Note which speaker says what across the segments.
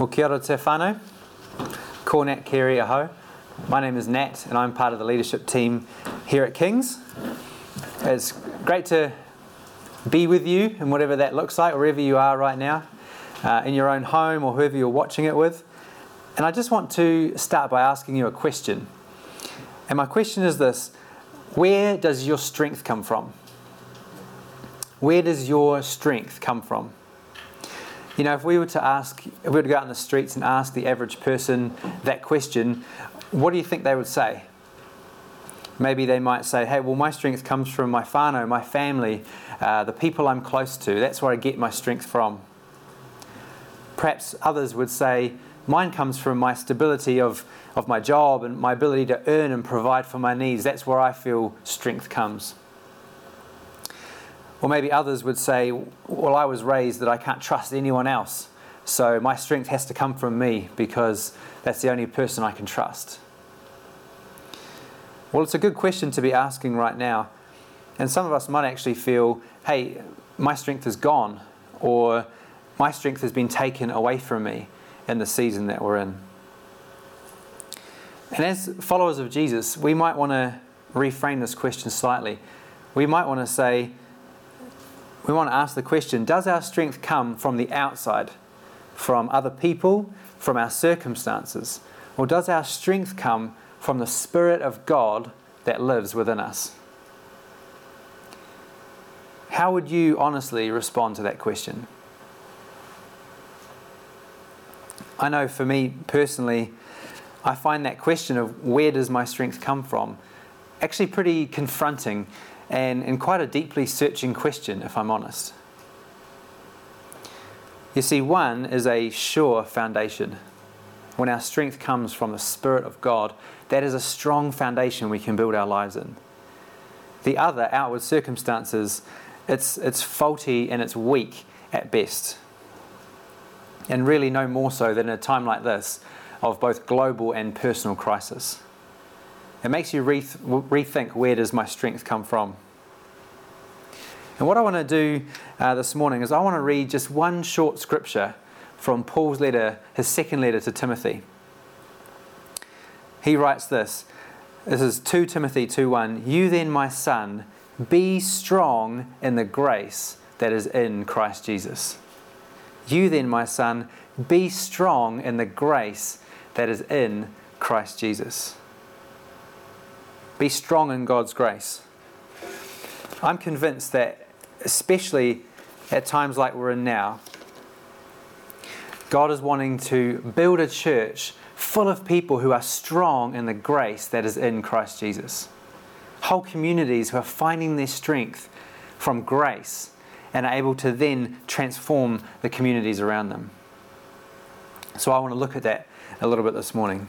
Speaker 1: Well, kia ora te whānau. Ko Nat Kerry aho. My name is Nat, and I'm part of the leadership team here at Kings. It's great to be with you, and whatever that looks like, wherever you are right now, uh, in your own home or whoever you're watching it with. And I just want to start by asking you a question. And my question is this Where does your strength come from? Where does your strength come from? You know, if we were to ask, if we were to go out in the streets and ask the average person that question, what do you think they would say? Maybe they might say, hey, well, my strength comes from my whānau, my family, uh, the people I'm close to. That's where I get my strength from. Perhaps others would say, mine comes from my stability of, of my job and my ability to earn and provide for my needs. That's where I feel strength comes. Or maybe others would say, Well, I was raised that I can't trust anyone else, so my strength has to come from me because that's the only person I can trust. Well, it's a good question to be asking right now. And some of us might actually feel, Hey, my strength is gone, or my strength has been taken away from me in the season that we're in. And as followers of Jesus, we might want to reframe this question slightly. We might want to say, we want to ask the question Does our strength come from the outside, from other people, from our circumstances? Or does our strength come from the Spirit of God that lives within us? How would you honestly respond to that question? I know for me personally, I find that question of where does my strength come from actually pretty confronting and, and quite a deeply searching question, if I'm honest. You see, one is a sure foundation. When our strength comes from the Spirit of God, that is a strong foundation we can build our lives in. The other, outward circumstances, it's, it's faulty and it's weak at best. And really, no more so than in a time like this of both global and personal crisis. It makes you rethink where does my strength come from. And what I want to do uh, this morning is I want to read just one short scripture from Paul's letter, his second letter to Timothy. He writes this. This is 2 Timothy 2:1. You then, my son, be strong in the grace that is in Christ Jesus. You then, my son, be strong in the grace that is in Christ Jesus. Be strong in God's grace. I'm convinced that, especially at times like we're in now, God is wanting to build a church full of people who are strong in the grace that is in Christ Jesus. Whole communities who are finding their strength from grace and are able to then transform the communities around them. So I want to look at that a little bit this morning.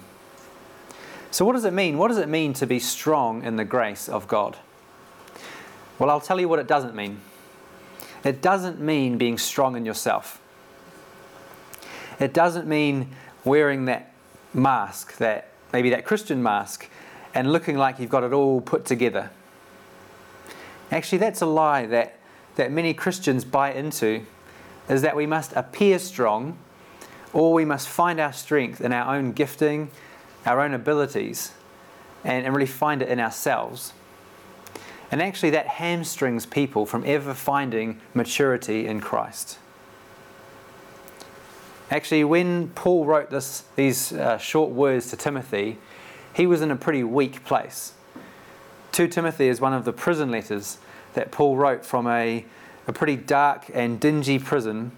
Speaker 1: So, what does it mean? What does it mean to be strong in the grace of God? Well, I'll tell you what it doesn't mean. It doesn't mean being strong in yourself. It doesn't mean wearing that mask, that maybe that Christian mask, and looking like you've got it all put together. Actually, that's a lie that, that many Christians buy into, is that we must appear strong or we must find our strength in our own gifting our own abilities and, and really find it in ourselves. And actually, that hamstrings people from ever finding maturity in Christ. Actually, when Paul wrote this, these uh, short words to Timothy, he was in a pretty weak place. 2 Timothy is one of the prison letters that Paul wrote from a, a pretty dark and dingy prison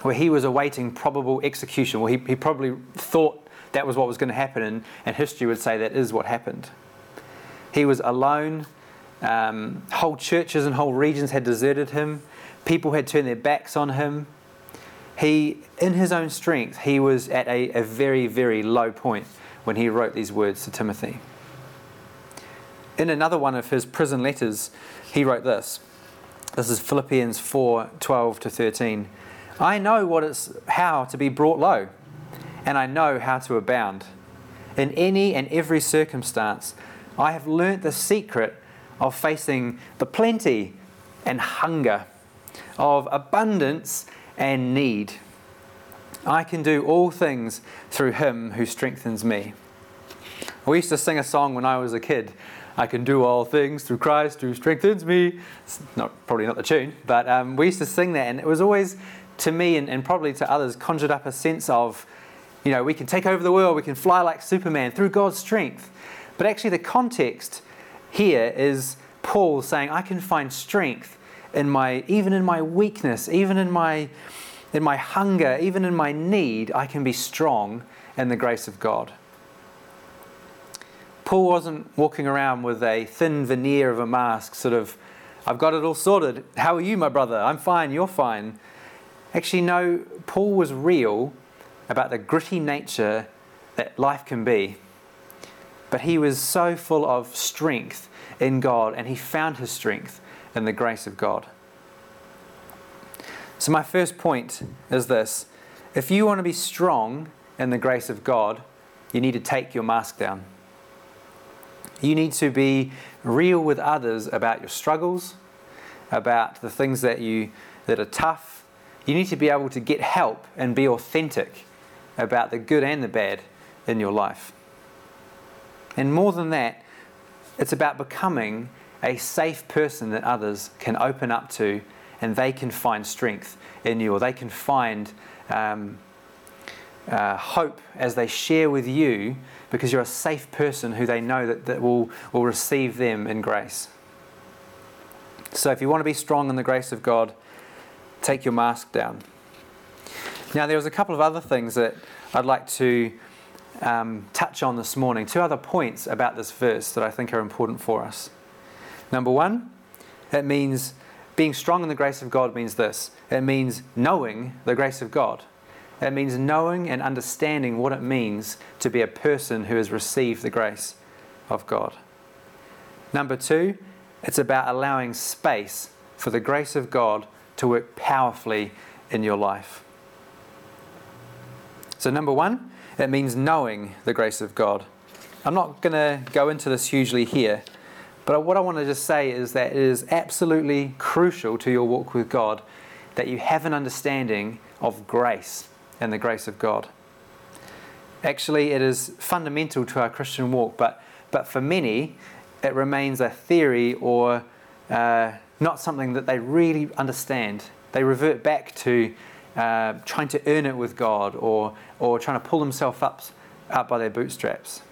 Speaker 1: where he was awaiting probable execution. Well, he, he probably thought that was what was going to happen, and, and history would say that is what happened. He was alone. Um, whole churches and whole regions had deserted him. People had turned their backs on him. He, in his own strength, he was at a, a very, very low point when he wrote these words to Timothy. In another one of his prison letters, he wrote this. This is Philippians 4 12 to 13. I know what it's how to be brought low and I know how to abound. In any and every circumstance, I have learnt the secret of facing the plenty and hunger, of abundance and need. I can do all things through him who strengthens me. We used to sing a song when I was a kid. I can do all things through Christ who strengthens me. It's not probably not the tune, but um, we used to sing that, and it was always to me and, and probably to others conjured up a sense of, you know, we can take over the world, we can fly like Superman through God's strength. But actually, the context here is Paul saying, I can find strength in my, even in my weakness, even in my, in my hunger, even in my need, I can be strong in the grace of God. Paul wasn't walking around with a thin veneer of a mask, sort of, I've got it all sorted. How are you, my brother? I'm fine, you're fine. Actually, no, Paul was real about the gritty nature that life can be. But he was so full of strength in God, and he found his strength in the grace of God. So, my first point is this if you want to be strong in the grace of God, you need to take your mask down. You need to be real with others about your struggles, about the things that you that are tough. You need to be able to get help and be authentic about the good and the bad in your life. And more than that, it's about becoming a safe person that others can open up to and they can find strength in you or they can find um, uh, hope as they share with you because you're a safe person who they know that, that will, will receive them in grace. So if you want to be strong in the grace of God, take your mask down. Now, there was a couple of other things that I'd like to um, touch on this morning. Two other points about this verse that I think are important for us. Number one, it means being strong in the grace of God means this it means knowing the grace of God. It means knowing and understanding what it means to be a person who has received the grace of God. Number two, it's about allowing space for the grace of God to work powerfully in your life. So, number one, it means knowing the grace of God. I'm not going to go into this hugely here, but what I want to just say is that it is absolutely crucial to your walk with God that you have an understanding of grace and the grace of God. Actually, it is fundamental to our Christian walk, but, but for many, it remains a theory or uh, not something that they really understand. They revert back to uh, trying to earn it with God or, or trying to pull themselves up, up by their bootstraps.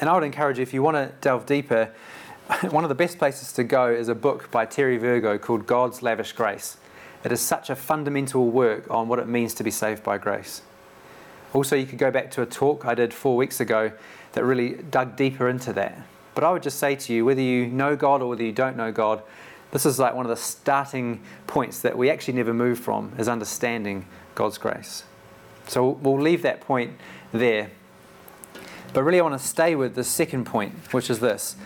Speaker 1: And I would encourage you, if you want to delve deeper, one of the best places to go is a book by Terry Virgo called God's Lavish Grace. It is such a fundamental work on what it means to be saved by grace. Also, you could go back to a talk I did four weeks ago that really dug deeper into that. But I would just say to you, whether you know God or whether you don't know God, this is like one of the starting points that we actually never move from is understanding God's grace. So we'll leave that point there. But really, I want to stay with the second point, which is this.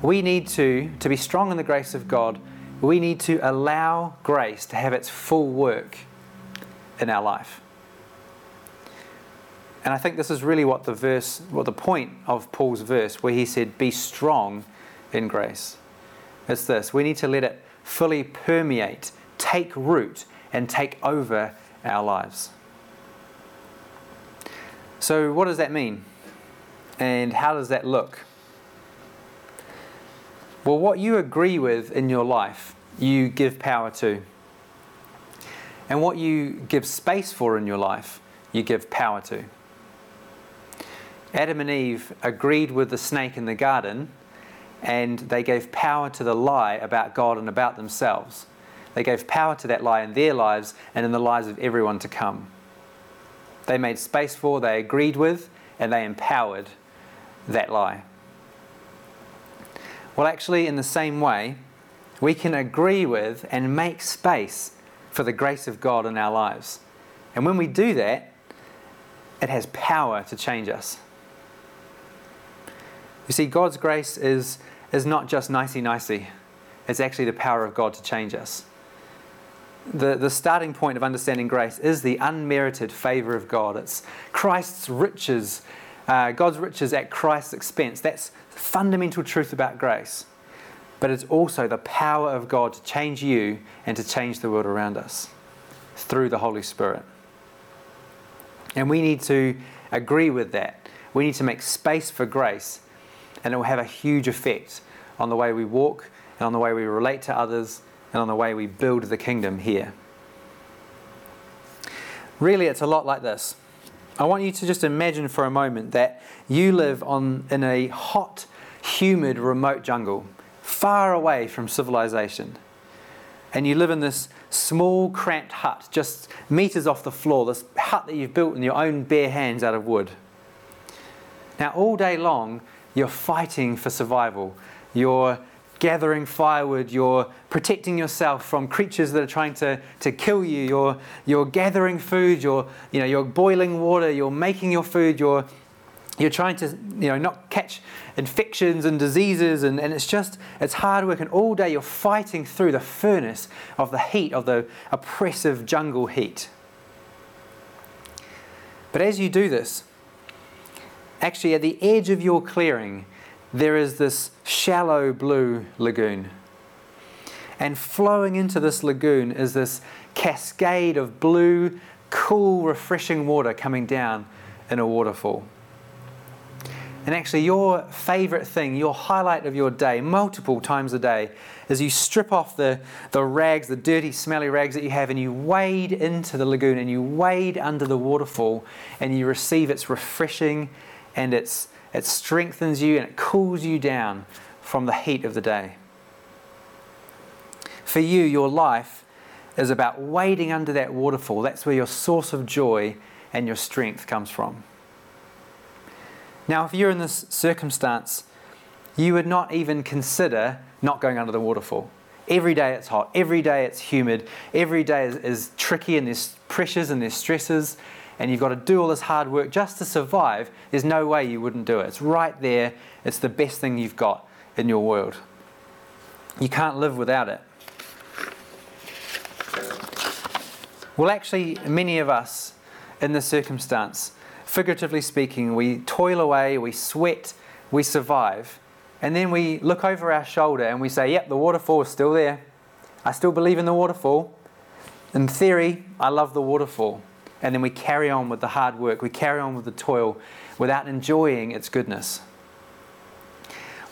Speaker 1: We need to, to be strong in the grace of God, we need to allow grace to have its full work in our life. And I think this is really what the verse, what the point of Paul's verse, where he said, Be strong in grace. It's this we need to let it fully permeate, take root, and take over our lives. So, what does that mean? And how does that look? Well, what you agree with in your life, you give power to. And what you give space for in your life, you give power to. Adam and Eve agreed with the snake in the garden and they gave power to the lie about God and about themselves. They gave power to that lie in their lives and in the lives of everyone to come. They made space for, they agreed with, and they empowered that lie. Well, actually, in the same way, we can agree with and make space for the grace of God in our lives. And when we do that, it has power to change us. You see, God's grace is, is not just nicey nicey, it's actually the power of God to change us. The, the starting point of understanding grace is the unmerited favor of God. It's Christ's riches, uh, God's riches at Christ's expense. That's the fundamental truth about grace. But it's also the power of God to change you and to change the world around us through the Holy Spirit. And we need to agree with that. We need to make space for grace, and it will have a huge effect on the way we walk, and on the way we relate to others, and on the way we build the kingdom here. Really, it's a lot like this. I want you to just imagine for a moment that you live on, in a hot, humid, remote jungle, far away from civilization. And you live in this small, cramped hut, just meters off the floor, this hut that you've built in your own bare hands out of wood. Now, all day long, you're fighting for survival. You're gathering firewood, you're protecting yourself from creatures that are trying to, to kill you, you're, you're gathering food, you're, you know, you're boiling water, you're making your food, you're, you're trying to you know, not catch infections and diseases, and, and it's just, it's hard work, and all day you're fighting through the furnace of the heat, of the oppressive jungle heat. But as you do this, actually at the edge of your clearing, there is this shallow blue lagoon. And flowing into this lagoon is this cascade of blue, cool, refreshing water coming down in a waterfall. And actually, your favorite thing, your highlight of your day, multiple times a day, is you strip off the, the rags, the dirty, smelly rags that you have, and you wade into the lagoon and you wade under the waterfall and you receive its refreshing and its it strengthens you and it cools you down from the heat of the day. For you, your life is about wading under that waterfall. That's where your source of joy and your strength comes from. Now, if you're in this circumstance, you would not even consider not going under the waterfall. Every day it's hot, every day it's humid, every day is, is tricky and there's pressures and there's stresses, and you've got to do all this hard work just to survive, there's no way you wouldn't do it. It's right there, it's the best thing you've got in your world. You can't live without it. Well, actually, many of us in this circumstance, figuratively speaking, we toil away, we sweat, we survive, and then we look over our shoulder and we say, Yep, the waterfall is still there. I still believe in the waterfall. In theory, I love the waterfall and then we carry on with the hard work, we carry on with the toil without enjoying its goodness.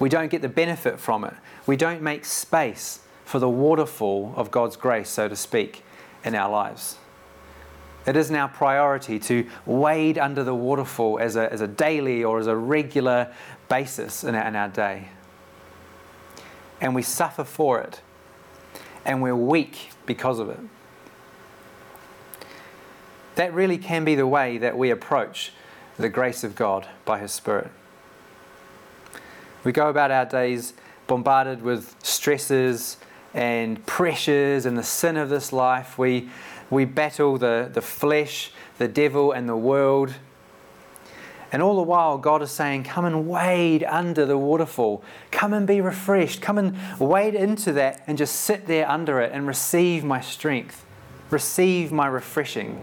Speaker 1: We don't get the benefit from it. We don't make space for the waterfall of God's grace, so to speak, in our lives. It isn't our priority to wade under the waterfall as a, as a daily or as a regular basis in our, in our day. And we suffer for it. And we're weak because of it. That really can be the way that we approach the grace of God by His Spirit. We go about our days bombarded with stresses and pressures and the sin of this life. We, we battle the, the flesh, the devil, and the world. And all the while, God is saying, Come and wade under the waterfall. Come and be refreshed. Come and wade into that and just sit there under it and receive my strength, receive my refreshing.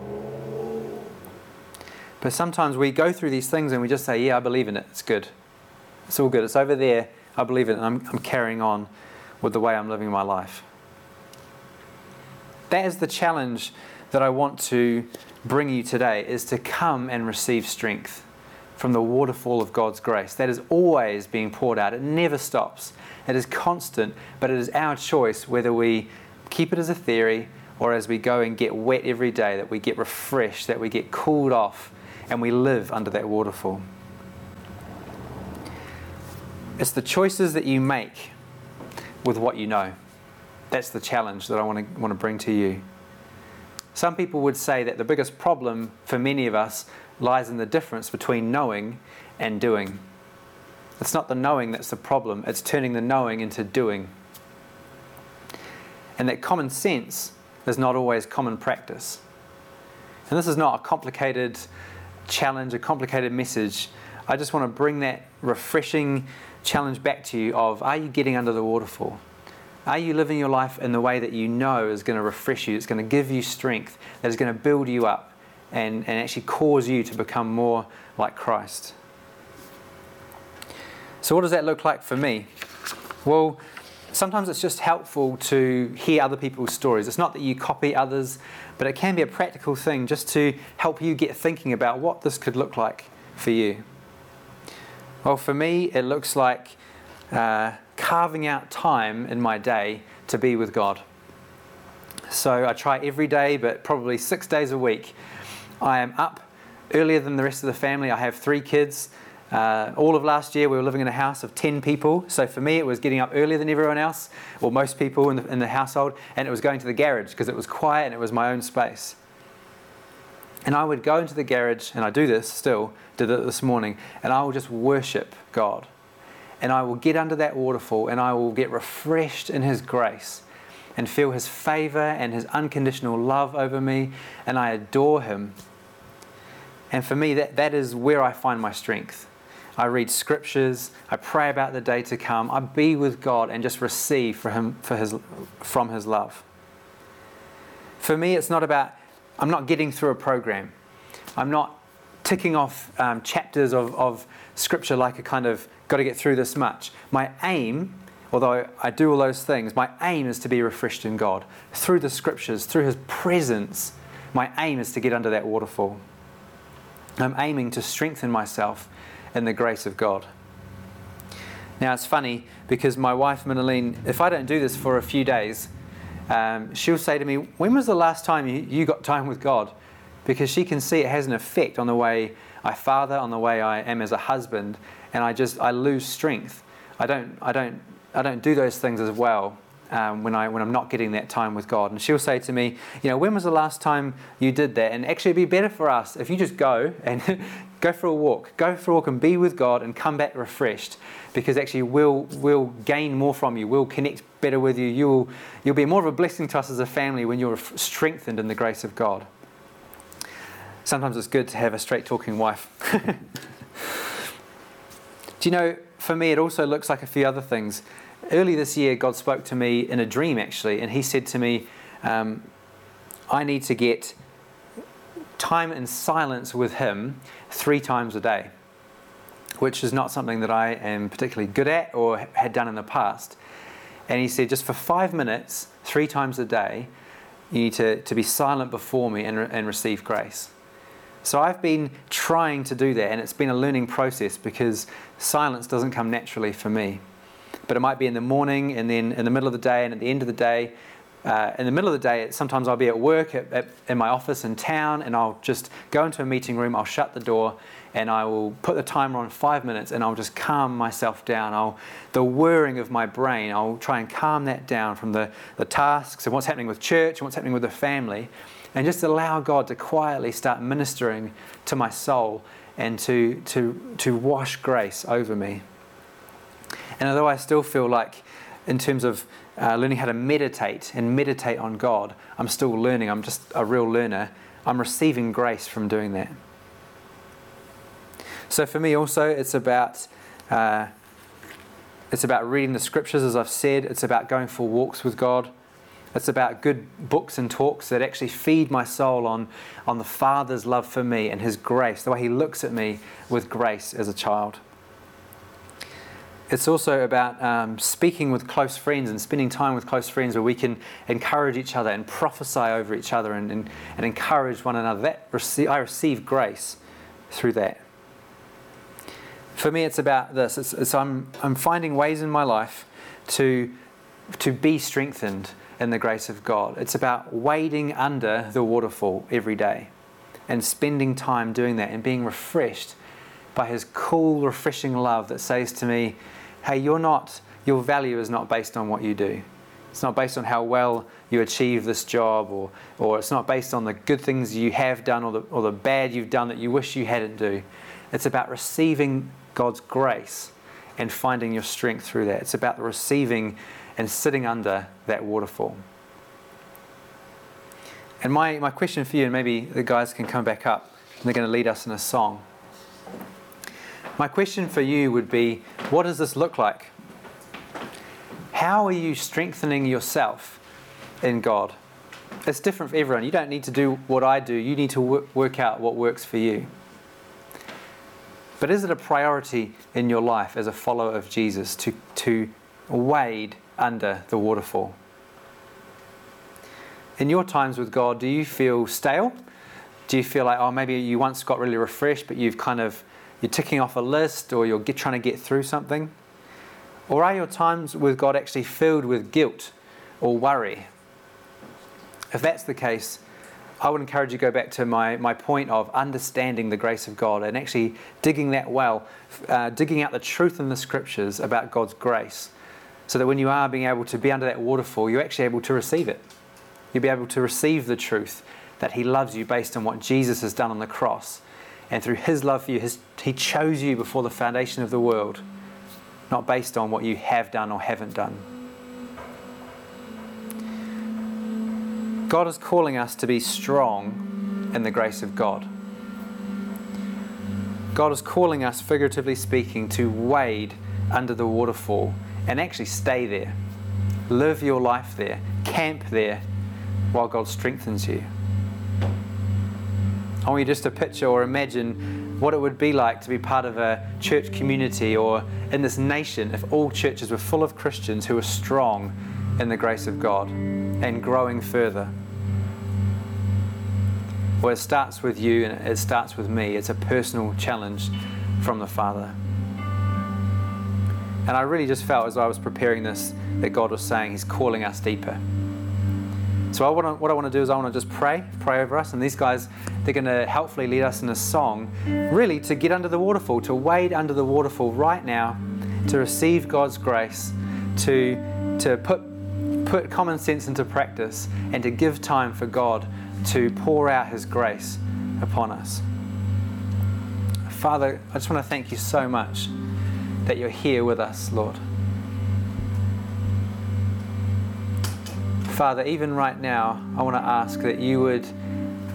Speaker 1: But sometimes we go through these things and we just say, Yeah, I believe in it. It's good. It's all good. It's over there. I believe it. And I'm, I'm carrying on with the way I'm living my life. That is the challenge that I want to bring you today is to come and receive strength from the waterfall of God's grace. That is always being poured out. It never stops. It is constant, but it is our choice whether we keep it as a theory or as we go and get wet every day, that we get refreshed, that we get cooled off and we live under that waterfall. It's the choices that you make with what you know. That's the challenge that I want to, want to bring to you. Some people would say that the biggest problem for many of us lies in the difference between knowing and doing. It's not the knowing that's the problem, it's turning the knowing into doing. And that common sense is not always common practice. And this is not a complicated challenge, a complicated message, I just want to bring that refreshing challenge back to you of are you getting under the waterfall? Are you living your life in the way that you know is going to refresh you, it's going to give you strength, that is going to build you up and, and actually cause you to become more like Christ? So, what does that look like for me? Well, sometimes it's just helpful to hear other people's stories. It's not that you copy others, but it can be a practical thing just to help you get thinking about what this could look like for you. Well, for me, it looks like uh, carving out time in my day to be with God. So I try every day, but probably six days a week. I am up earlier than the rest of the family. I have three kids. Uh, all of last year, we were living in a house of 10 people. So for me, it was getting up earlier than everyone else, or most people in the, in the household, and it was going to the garage because it was quiet and it was my own space. And I would go into the garage, and I do this still, did it this morning, and I will just worship God. And I will get under that waterfall and I will get refreshed in His grace and feel His favor and His unconditional love over me, and I adore Him. And for me, that, that is where I find my strength. I read scriptures, I pray about the day to come, I be with God and just receive for him, for his, from His love. For me, it's not about, I'm not getting through a program. I'm not ticking off um, chapters of, of scripture like a kind of, got to get through this much. My aim, although I do all those things, my aim is to be refreshed in God. Through the scriptures, through His presence, my aim is to get under that waterfall. I'm aiming to strengthen myself in the grace of God. Now it's funny because my wife Minaline, if I don't do this for a few days, um, she'll say to me, "When was the last time you, you got time with God?" Because she can see it has an effect on the way I father, on the way I am as a husband, and I just I lose strength. I don't I don't I don't do those things as well um, when, I, when I'm not getting that time with God. And she'll say to me, You know, when was the last time you did that? And actually, it'd be better for us if you just go and go for a walk, go for a walk and be with God and come back refreshed because actually we'll, we'll gain more from you. We'll connect better with you. You'll, you'll be more of a blessing to us as a family when you're strengthened in the grace of God. Sometimes it's good to have a straight talking wife. Do you know, for me, it also looks like a few other things early this year, God spoke to me in a dream actually, and He said to me, um, I need to get time in silence with Him three times a day, which is not something that I am particularly good at or had done in the past. And He said, just for five minutes, three times a day, you need to, to be silent before me and, and receive grace. So I've been trying to do that, and it's been a learning process because silence doesn't come naturally for me but it might be in the morning and then in the middle of the day and at the end of the day. Uh, in the middle of the day, sometimes I'll be at work at, at, in my office in town and I'll just go into a meeting room, I'll shut the door, and I will put the timer on five minutes and I'll just calm myself down. I'll, the whirring of my brain, I'll try and calm that down from the, the tasks and what's happening with church and what's happening with the family, and just allow God to quietly start ministering to my soul and to, to, to wash grace over me. And although I still feel like, in terms of uh, learning how to meditate and meditate on God, I'm still learning. I'm just a real learner. I'm receiving grace from doing that. So for me, also, it's about. Uh, it's about reading the scriptures, as I've said. It's about going for walks with God. It's about good books and talks that actually feed my soul on, on the Father's love for me and His grace, the way He looks at me with grace as a child it's also about um, speaking with close friends and spending time with close friends where we can encourage each other and prophesy over each other and, and, and encourage one another. That rece- I receive grace through that. For me, it's about this. It's, it's I'm, I'm finding ways in my life to, to be strengthened in the grace of God. It's about wading under the waterfall every day and spending time doing that and being refreshed by His cool, refreshing love that says to me, hey, you're not, your value is not based on what you do. It's not based on how well you achieve this job, or, or it's not based on the good things you have done or the, or the bad you've done that you wish you hadn't do. It's about receiving God's grace and finding your strength through that. It's about receiving and sitting under that waterfall. And my, my question for you, and maybe the guys can come back up, and they're going to lead us in a song. My question for you would be what does this look like? How are you strengthening yourself in God? It's different for everyone. You don't need to do what I do, you need to work out what works for you. But is it a priority in your life as a follower of Jesus to, to wade under the waterfall. In your times with God, do you feel stale? Do you feel like, oh, maybe you once got really refreshed, but you've kind of, you're ticking off a list or you're get, trying to get through something? Or are your times with God actually filled with guilt or worry? If that's the case, I would encourage you to go back to my, my point of understanding the grace of God and actually digging that well, uh, digging out the truth in the scriptures about God's grace, so that when you are being able to be under that waterfall, you're actually able to receive it. You'll be able to receive the truth that He loves you based on what Jesus has done on the cross. And through His love for you, his, He chose you before the foundation of the world, not based on what you have done or haven't done. God is calling us to be strong in the grace of God. God is calling us, figuratively speaking, to wade under the waterfall and actually stay there. Live your life there, camp there, while God strengthens you. I want you just to picture or imagine what it would be like to be part of a church community or in this nation if all churches were full of Christians who were strong in the grace of God and growing further. Well, it starts with you and it starts with me. It's a personal challenge from the Father. And I really just felt as I was preparing this that God was saying He's calling us deeper. So I wanna, what I want to do is I want to just pray, pray over us, and these guys they're going to helpfully lead us in a song, really to get under the waterfall, to wade under the waterfall right now, to receive God's grace, to to put put common sense into practice, and to give time for God to pour out His grace upon us. Father, I just want to thank you so much that you're here with us, Lord. Father, even right now, I want to ask that you would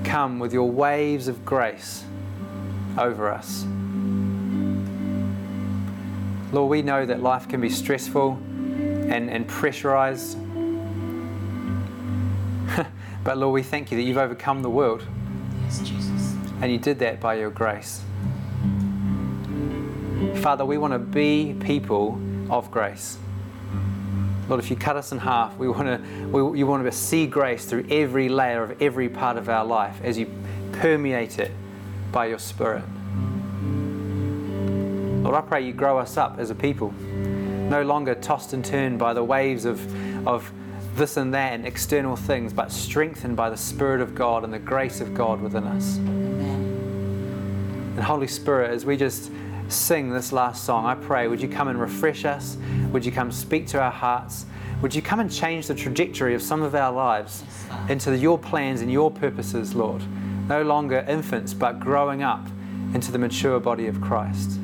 Speaker 1: come with your waves of grace over us. Lord, we know that life can be stressful and, and pressurized. but Lord, we thank you that you've overcome the world.
Speaker 2: Yes, Jesus.
Speaker 1: And you did that by your grace. Father, we want to be people of grace. Lord, if you cut us in half, we want to, we, you want to see grace through every layer of every part of our life as you permeate it by your Spirit. Lord, I pray you grow us up as a people, no longer tossed and turned by the waves of, of this and that and external things, but strengthened by the Spirit of God and the grace of God within us.
Speaker 2: Amen.
Speaker 1: And Holy Spirit, as we just sing this last song, I pray, would you come and refresh us? Would you come speak to our hearts? Would you come and change the trajectory of some of our lives into your plans and your purposes, Lord? No longer infants, but growing up into the mature body of Christ.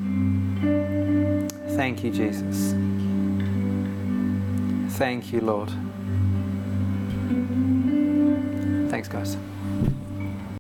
Speaker 1: Thank you, Jesus. Thank you, Lord. Thanks, guys.